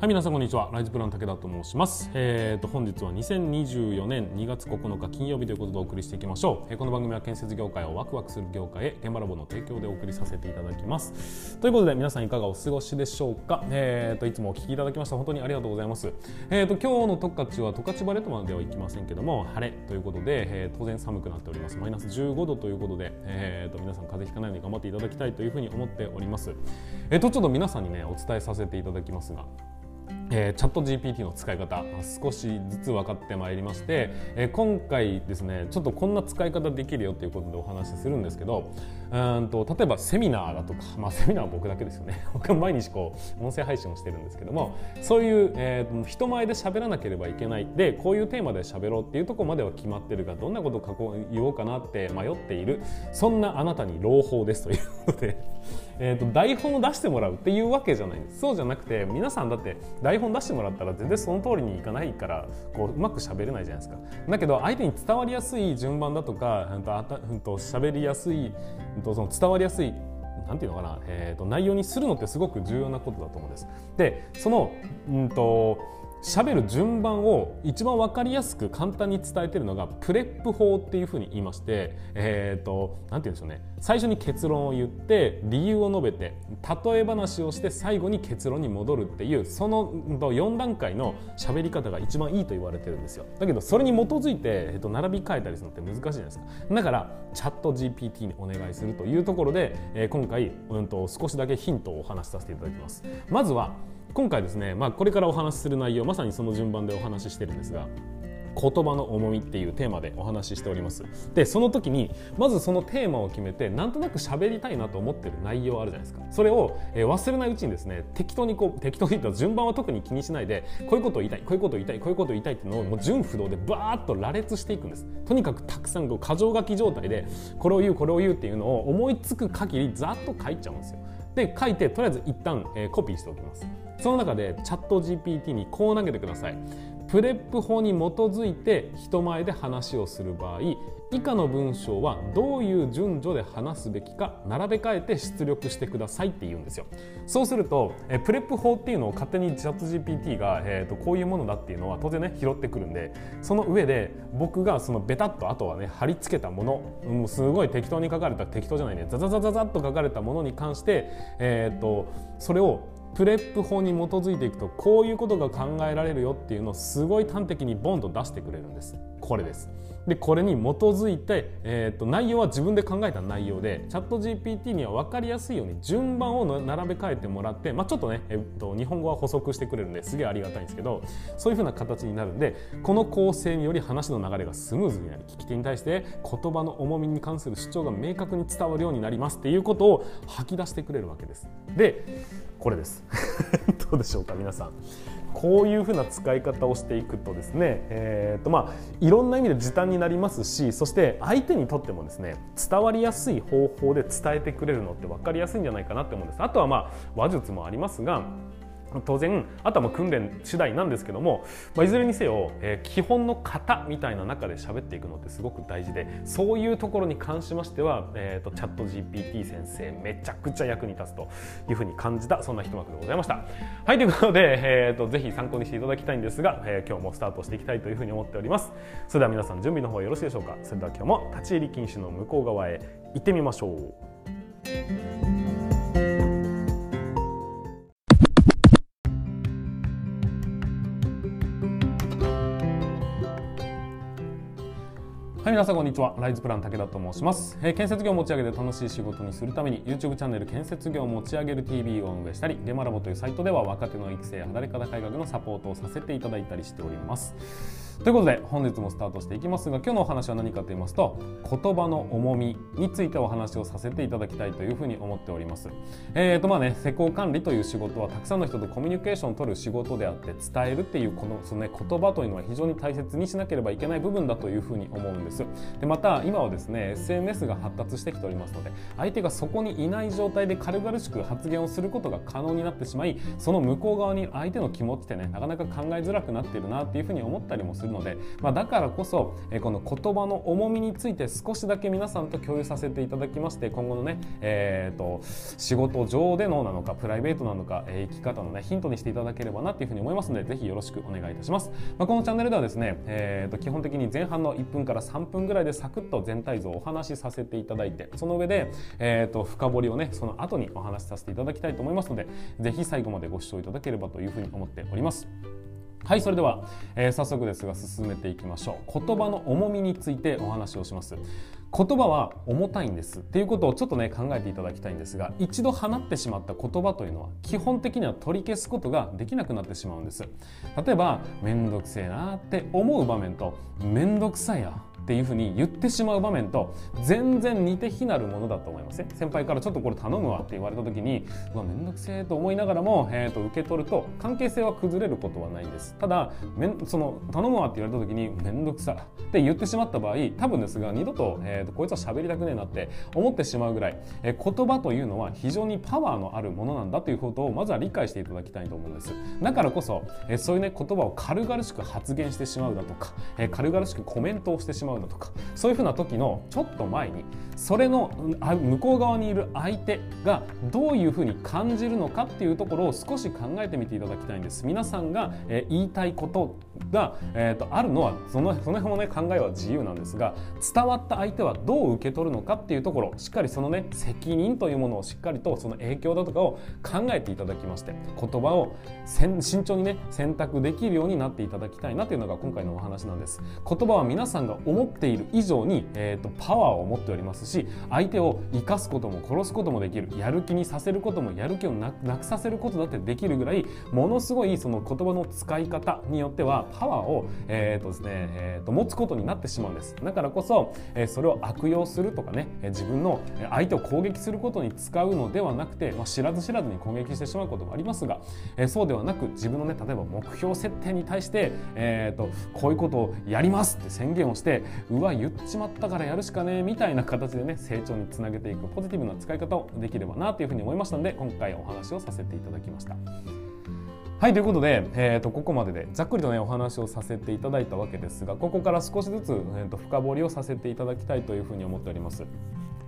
はい皆さんこんにちは。ライズプラン武田と申します。えー、と本日は2024年2月9日金曜日ということでお送りしていきましょう、えこの番組は建設業界をワクワクする業界へ現場ラボの提供でお送りさせていただきます。ということで皆さんいかがお過ごしでしょうか。えー、といつもお聞きいただきました。本当にありがとうございます。えー、と今日の十勝は十勝晴れとまではいきませんけども晴れということで、えー当然寒くなっております。マイナス15度ということで、えー、と皆さん風邪ひかないように頑張っていただきたいというふうに思っております。えー、とちょっと皆さんにねお伝えさせていただきますがえー、チャット GPT の使い方少しずつ分かってまいりまして、えー今回ですねちょっとこんな使い方できるよということでお話しするんですけどうんと例えばセミナーだとか、まあ、セミナーは僕だけですよね 僕は毎日こう音声配信をしてるんですけどもそういう、えー人前で喋らなければいけないでこういうテーマで喋ろうっていうとこまでは決まってるがどんなことを書こう言おうかなって迷っているそんなあなたに朗報ですということで。えー、と台本を出してもらうっていうわけじゃないんですそうじゃなくて皆さんだって台本出してもらったら全然その通りにいかないからこううまく喋れないじゃないですかだけど相手に伝わりやすい順番だとかうんとあたうんと喋りやすいうんとその伝わりやすいなんていうのかな、えー、と内容にするのってすごく重要なことだと思うんです。でそのうんと喋る順番を一番分かりやすく簡単に伝えてるのがプレップ法っていうふうに言いまして、えー、となんて言うんでしょうね。最初に結論を言って理由を述べて例え話をして最後に結論に戻るっていうその4段階の喋り方が一番いいと言われてるんですよ。だけどそれに基づいて、えー、と並び替えたりするのって難しいじゃないですか。だからチャット GPT にお願いするというところで、えー今回、うん、と少しだけヒントをお話しさせていただきます。まずは今回ですね、まあ、これからお話しする内容まさにその順番でお話ししてるんですが言葉の重みっていうテーマでお話ししております。でその時にまずそのテーマを決めてなんとなく喋りたいなと思ってる内容あるじゃないですか。それを、えー忘れないうちにですね適当にこう適当に言った順番は特に気にしないでこういうことを言いたいこういうことを言いたいこういうことを言いたいっていうのをもう順不動でバーッと羅列していくんです。とにかくたくさんこう箇条書き状態でこれを言うこれを言うっていうのを思いつく限りざっと書いちゃうんですよ。で書いてとりあえず一旦、えーコピーしておきます。その中でチャット GPT にこう投げてください。プレップ法に基づいて人前で話をする場合以下の文章はどういう順序で話すべきか並べ替えて出力してくださいって言うんですよ。そうするとえ PREP 法っていうのを勝手にチャット GPT が、えー、とこういうものだっていうのは当然ね拾ってくるんでその上で僕がそのベタっとあとはね貼り付けたものもうすごい適当に書かれた適当じゃないねザザザザザっと書かれたものに関して、えー、とそれを PREP 法に基づいていくとこういうことが考えられるよっていうのをすごい端的にボンと出してくれるんです。これです。でこれに基づいて、えー、と内容は自分で考えた内容でチャット GPT には分かりやすいように順番を並べ替えてもらって、まあ、ちょっとね、えー、と日本語は補足してくれるんですげえありがたいんですけどそういうふうな形になるんでこの構成により話の流れがスムーズになり聞き手に対して言葉の重みに関する主張が明確に伝わるようになりますっていうことを吐き出してくれるわけです。でこれです。どうでしょうか皆さん。こういうふうな使い方をしていくとですね、えーとまあ、いろんな意味で時短になりますしそして相手にとってもですね伝わりやすい方法で伝えてくれるのって分かりやすいんじゃないかなって思うんです。あとはまあ話術もありますが当然あとはま訓練次第なんですけども、まあ、いずれにせよ、えー基本の型みたいな中で喋っていくのってすごく大事でそういうところに関しましては、えー、とチャット GPT 先生めちゃくちゃ役に立つというふうに感じたそんな一幕でございました。はいということで、えー、とぜひ参考にしていただきたいんですが、えー今日もスタートしていきたいというふうに思っております。それでは皆さん準備の方よろしいでしょうかそれでは今日も立ち入り禁止の向こう側へ行ってみましょう。皆さんこんにちは。ライズプラン武田と申します、えー建設業を持ち上げて楽しい仕事にするために YouTube チャンネル建設業を持ち上げる TV を運営したり、ゲマラボというサイトでは若手の育成や働き方改革のサポートをさせていただいたりしております。ということで本日もスタートしていきますが今日のお話は何かと言いますと言葉の重みについてお話をさせていただきたいというふうに思っております。えーとまあね施工管理という仕事はたくさんの人とコミュニケーションを取る仕事であって伝えるっていうこのその、ね、言葉というのは非常に大切にしなければいけない部分だというふうに思うんです。でまた今はですね SNS が発達してきておりますので相手がそこにいない状態で軽々しく発言をすることが可能になってしまいその向こう側に相手の気持ちってねなかなか考えづらくなってるなっていうふうに思ったりもするので、まあ、だからこそ、えこの言葉の重みについて少しだけ皆さんと共有させていただきまして今後のね、えーと、仕事上でのなのかプライベートなのか、え生き方のねヒントにしていただければなというふうに思いますのでぜひよろしくお願いいたします、まあ、このチャンネルではですね、えーと、基本的に前半の1分から3分ぐらいでサクッと全体像をお話しさせていただいてその上で、えーと、と深掘りをねその後にお話しさせていただきたいと思いますのでぜひ最後までご視聴いただければというふうに思っております。はいそれでは、えー、早速ですが進めていきましょう。言葉の重みについてお話をします。言葉は重たいんですっていうことをちょっとね考えていただきたいんですが一度放ってしまった言葉というのは基本的には取り消すことができなくなってしまうんです。例えば面倒くせえなって思う場面と面倒くさいやっていうふうに言ってしまう場面と全然似て非なるものだと思いますね。先輩からちょっとこれ頼むわって言われた時にうわめんどくせえと思いながらも、えー、と受け取ると関係性は崩れることはないんです。ただめその頼むわって言われた時にめんどくさって言ってしまった場合多分ですが二度と,、えー、とこいつは喋りたくねえなって思ってしまうぐらい、えー、言葉というのは非常にパワーのあるものなんだということをまずは理解していただきたいと思うんです。だからこそ、えー、そういうね言葉を軽々しく発言してしまうだとか、えー、軽々しくコメントをしてしまうだとかそういうふうな時のちょっと前にそれの向こう側にいる相手がどういうふうに感じるのかっていうところを少し考えてみていただきたいんです。皆さんが、言いたいことが、えーと、あるのはそのその辺の、ね、考えは自由なんですが伝わった相手はどう受け取るのかっていうところしっかりそのね責任というものをしっかりとその影響だとかを考えていただきまして言葉を慎重にね選択できるようになっていただきたいなというのが今回のお話なんです。言葉は皆さんが思っている以上に、えーと、パワーを持っておりますし相手を生かすことも殺すこともできるやる気にさせることもやる気をなくさせることだってできるぐらいものすごいその言葉の使い方によってはパワーを、えーとですねえーと、持つことになってしまうんですだからこそ、え、それを悪用するとかね自分の相手を攻撃することに使うのではなくて、まあ、知らず知らずに攻撃してしまうこともありますが、え、そうではなく自分のね例えば目標設定に対して、えーと、こういうことをやりますって宣言をしてうわ言っちまったからやるしかねみたいな形でね成長につなげていくポジティブな使い方をできればなというふうに思いましたので今回お話をさせていただきました。はいということで、えーと、ここまででざっくりとねお話をさせていただいたわけですがここから少しずつ、えーと深掘りをさせていただきたいというふうに思っております。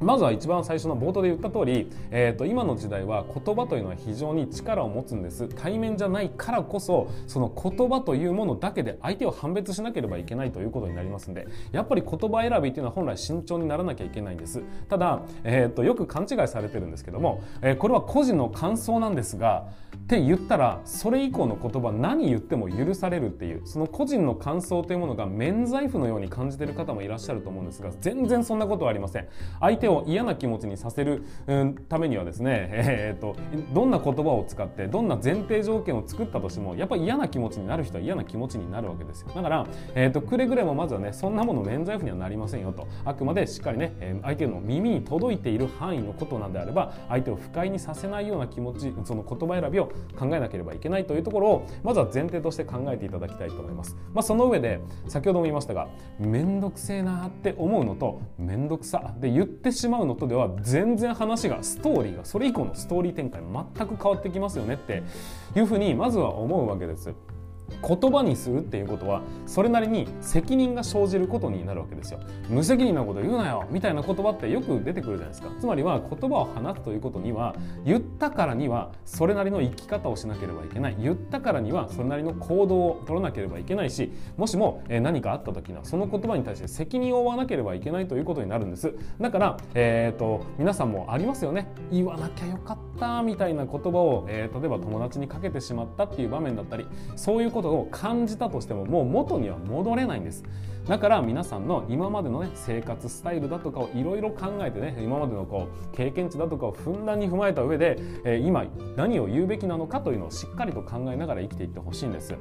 まずは一番最初の冒頭で言った通り、えーと、今の時代は言葉というのは非常に力を持つんです。対面じゃないからこそその言葉というものだけで相手を判別しなければいけないということになりますんでやっぱり言葉選びというのは本来慎重にならなきゃいけないんです。ただ、えーと、よく勘違いされてるんですけども、えー、これは個人の感想なんですがって言ったらそれ以降の言葉何言っても許されるっていうその個人の感想というものが免罪符のように感じてる方もいらっしゃると思うんですが全然そんなことはありません。相手を嫌な気持ちにさせる、うん、ためにはですね、えーと、どんな言葉を使ってどんな前提条件を作ったとしてもやっぱり嫌な気持ちになる人は嫌な気持ちになるわけですよ。だから、えーと、くれぐれもまずはねそんなもの免罪符にはなりませんよと。あくまでしっかりね、え相手の耳に届いている範囲のことなんであれば相手を不快にさせないような気持ちその言葉選びを考えなければいけないというところをまずは前提として考えていただきたいと思います、まあ、その上で先ほども言いましたが面倒くせえなって思うのと面倒くさで言ってしまうのとでは全然話がストーリーがそれ以降のストーリー展開全く変わってきますよねっていうふうにまずは思うわけです。言葉にするっていうことはそれなりに責任が生じることになるわけですよ。無責任なこと言うなよみたいな言葉ってよく出てくるじゃないですか。つまりは言葉を放つということには言ったからにはそれなりの生き方をしなければいけない。言ったからにはそれなりの行動を取らなければいけないしもしも何かあった時にはその言葉に対して責任を負わなければいけないということになるんですだから、えーと、皆さんもありますよね言わなきゃよかったみたいな言葉を、えー、例えば友達にかけてしまったっていう場面だったりそういうことを感じたとしてももう元には戻れないんですだから皆さんの今までのね生活スタイルだとかをいろいろ考えてね今までのこう経験値だとかをふんだんに踏まえた上で、えー、今何を言うべきなのかというのをしっかりと考えながら生きていってほしいんです。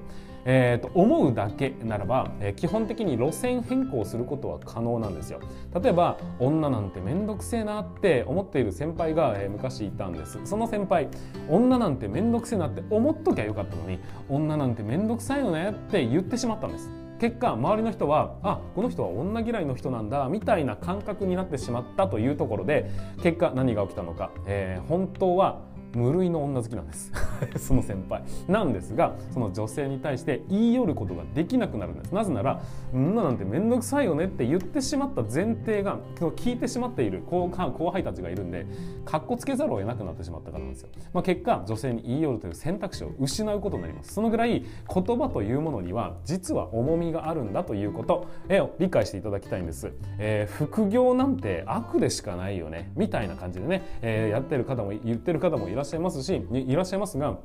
えーと、思うだけならば、えー、基本的に路線変更することは可能なんですよ。例えば女なんて面倒くせえなって思っている先輩が、えー、昔いたんです。その先輩女なんて面倒くせえなって思っときゃよかったのに女なんて面倒くさいよねって言ってしまったんです。結果周りの人はあこの人は女嫌いの人なんだみたいな感覚になってしまったというところで結果何が起きたのか、えー、本当は無類の女好きなんです。その先輩。なんですがその女性に対して言い寄ることができなくなるんです。なぜなら女なんて面倒くさいよねって言ってしまった前提が聞いてしまっている後後輩たちがいるんでかっこつけざるを得なくなってしまったからなんですよ、まあ、結果女性に言い寄るという選択肢を失うことになります。そのぐらい言葉というものには実は重みがあるんだということを理解していただきたいんです、えー、副業なんて悪でしかないよね。みたいな感じでね、えー、やってる方も言ってる方もいららっしゃいますしいらっしゃいますが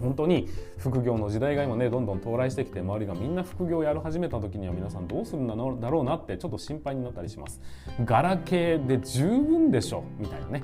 本当に副業の時代が今ねどんどん到来してきて周りがみんな副業をやり始めた時には皆さんどうするんだろうなってちょっと心配になったりします。ガラケーで十分でしょみたいなね。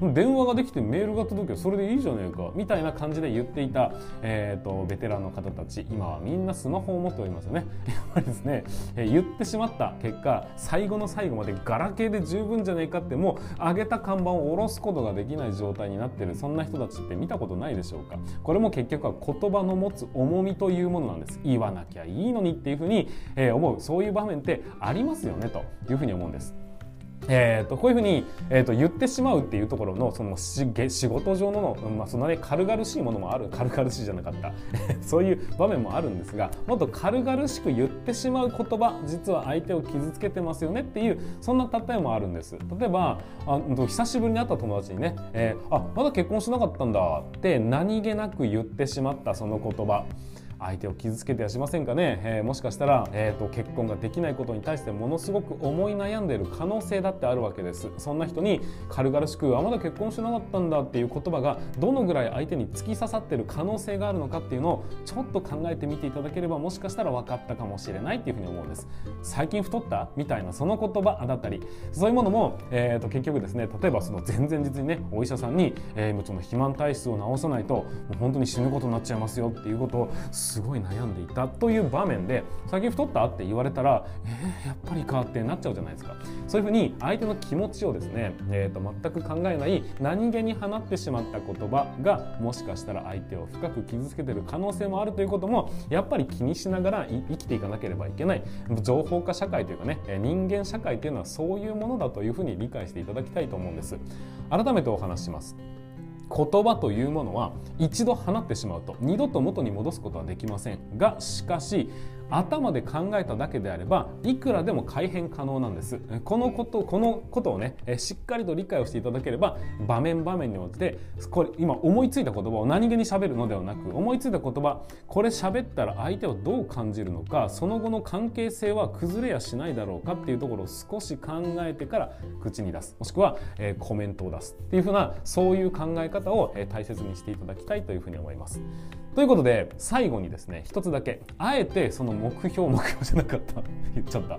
電話ができてメールが届けばそれでいいじゃねえか。みたいな感じで言っていた、えーと、ベテランの方たち。今はみんなスマホを持っておりますよね。やっぱりですね、え、言ってしまった結果最後の最後までガラケーで十分じゃねえかってもう上げた看板を下ろすことができない状態になってる。そんな人たちって見たことないでしょうか。これも結局は言葉の持つ重みというものなんです。言わなきゃいいのにっていうふうに、え思う。そういう場面ってありますよねというふうに思うんです。えーと、こういうふうに、えーと、言ってしまうっていうところのその仕事上の、まあ、そんなね軽々しいものもある軽々しいじゃなかった。そういう場面もあるんですがもっと軽々しく言ってしまう言葉実は相手を傷つけてますよねっていうそんな例えもあるんです。例えばあ久しぶりに会った友達にね、えー、あまだ結婚しなかったんだって何気なく言ってしまったその言葉。相手を傷つけてはしませんかね、えー、もしかしたら、えーと、結婚ができないことに対してものすごく思い悩んでいる可能性だってあるわけです。そんな人に軽々しく「あまだ結婚してなかったんだ」っていう言葉がどのぐらい相手に突き刺さってる可能性があるのかっていうのをちょっと考えてみていただければもしかしたら分かったかもしれないっていうふうに思うんです。最近太ったみたいなその言葉だったり。そういうものも、えーと、結局ですね例えばその前々日にねお医者さんに、えー、その肥満体質を治さないともう本当に死ぬことになっちゃいますよっていうことをすすごい悩んでいたという場面で最近太ったって言われたらえー、やっぱりかってなっちゃうじゃないですか。そういうふうに相手の気持ちをですね、えーと、全く考えない何気に放ってしまった言葉がもしかしたら相手を深く傷つけてる可能性もあるということもやっぱり気にしながら生きていかなければいけない。情報化社会というかね人間社会というのはそういうものだというふうに理解していただきたいと思うんです。改めてお話します。言葉というものは一度放ってしまうと二度と元に戻すことはできませんがしかし頭で考えただけであればいくらでも改変可能なんですこのことこのことをねしっかりと理解をしていただければ場面場面においてこれ今思いついた言葉を何気に喋るのではなく思いついた言葉これ喋ったら相手はどう感じるのかその後の関係性は崩れやしないだろうかっていうところを少し考えてから口に出すもしくは、えコメントを出すっていうふうなそういう考え方を、え大切にしていただきたいというふうに思います。ということで最後にですね一つだけあえてその目標目標じゃなかった。言っちゃった。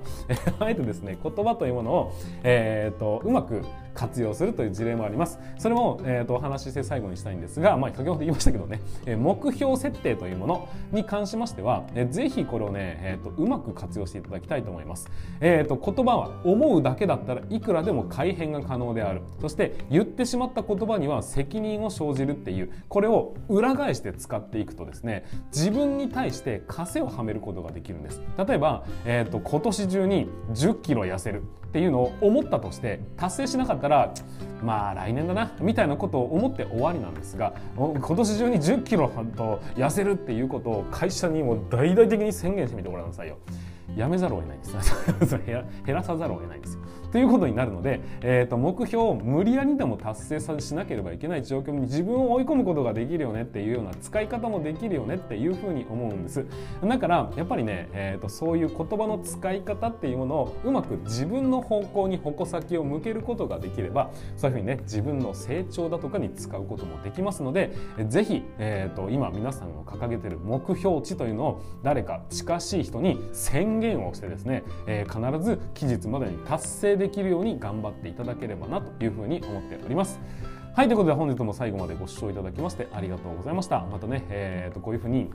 あえてですね言葉というものを、えーと、うまく活用するという事例もあります。それも、えーと、お話しして最後にしたいんですが、まあ、先ほど言いましたけどね、え目標設定というものに関しましては、えー、ぜひこれをね、えーと、うまく活用していただきたいと思います、えー、と言葉は思うだけだったらいくらでも改変が可能である。そして言ってしまった言葉には責任を生じるっていうこれを裏返して使っていくとですね自分に対して枷をはめることができるんです。例えば、えー、と今年中に1 0キロ痩せるっていうのを思ったとして達成しなかったらまあ来年だなみたいなことを思って終わりなんですが今年中に1 0キロと痩せるっていうことを会社にも大々的に宣言してみてごらんなさいよ。やめざるを得ないんです 減らさざるを得ないんですよ。ということになるので、えーと、目標を無理やりでも達成さしなければいけない状況に自分を追い込むことができるよねっていうような使い方もできるよねっていうふうに思うんですだからやっぱりね、えーと、そういう言葉の使い方っていうものをうまく自分の方向に矛先を向けることができればそういうふうにね自分の成長だとかに使うこともできますのでぜひ、えーと、今皆さんが掲げてる目標値というのを誰か近しい人に宣言をしてですね、えー、必ず期日までに達成でできるように頑張っていただければなというふうに思っております。はい、ということで本日も最後までご視聴いただきましてありがとうございました。またね、えー、とこういうふうに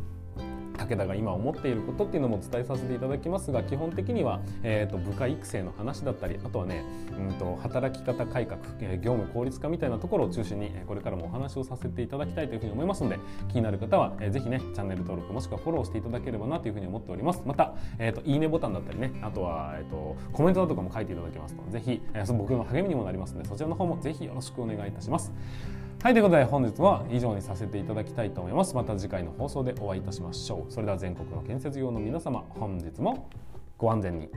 武田が今思っていることっていうのも伝えさせていただきますが基本的には、えーと、部下育成の話だったりあとはね、うんと、働き方改革、え、業務効率化みたいなところを中心にこれからもお話をさせていただきたいというふうに思いますので気になる方は、えー、ぜひねチャンネル登録もしくはフォローしていただければなというふうに思っております。また、えーと、いいねボタンだったりねあとは、えー、とコメントだとかも書いていただけますとぜひ、えー、僕の励みにもなりますのでそちらの方もぜひよろしくお願いいたします。はいということで本日は以上にさせていただきたいと思います。また次回の放送でお会いいたしましょう。それでは全国の建設業の皆様本日もご安全に。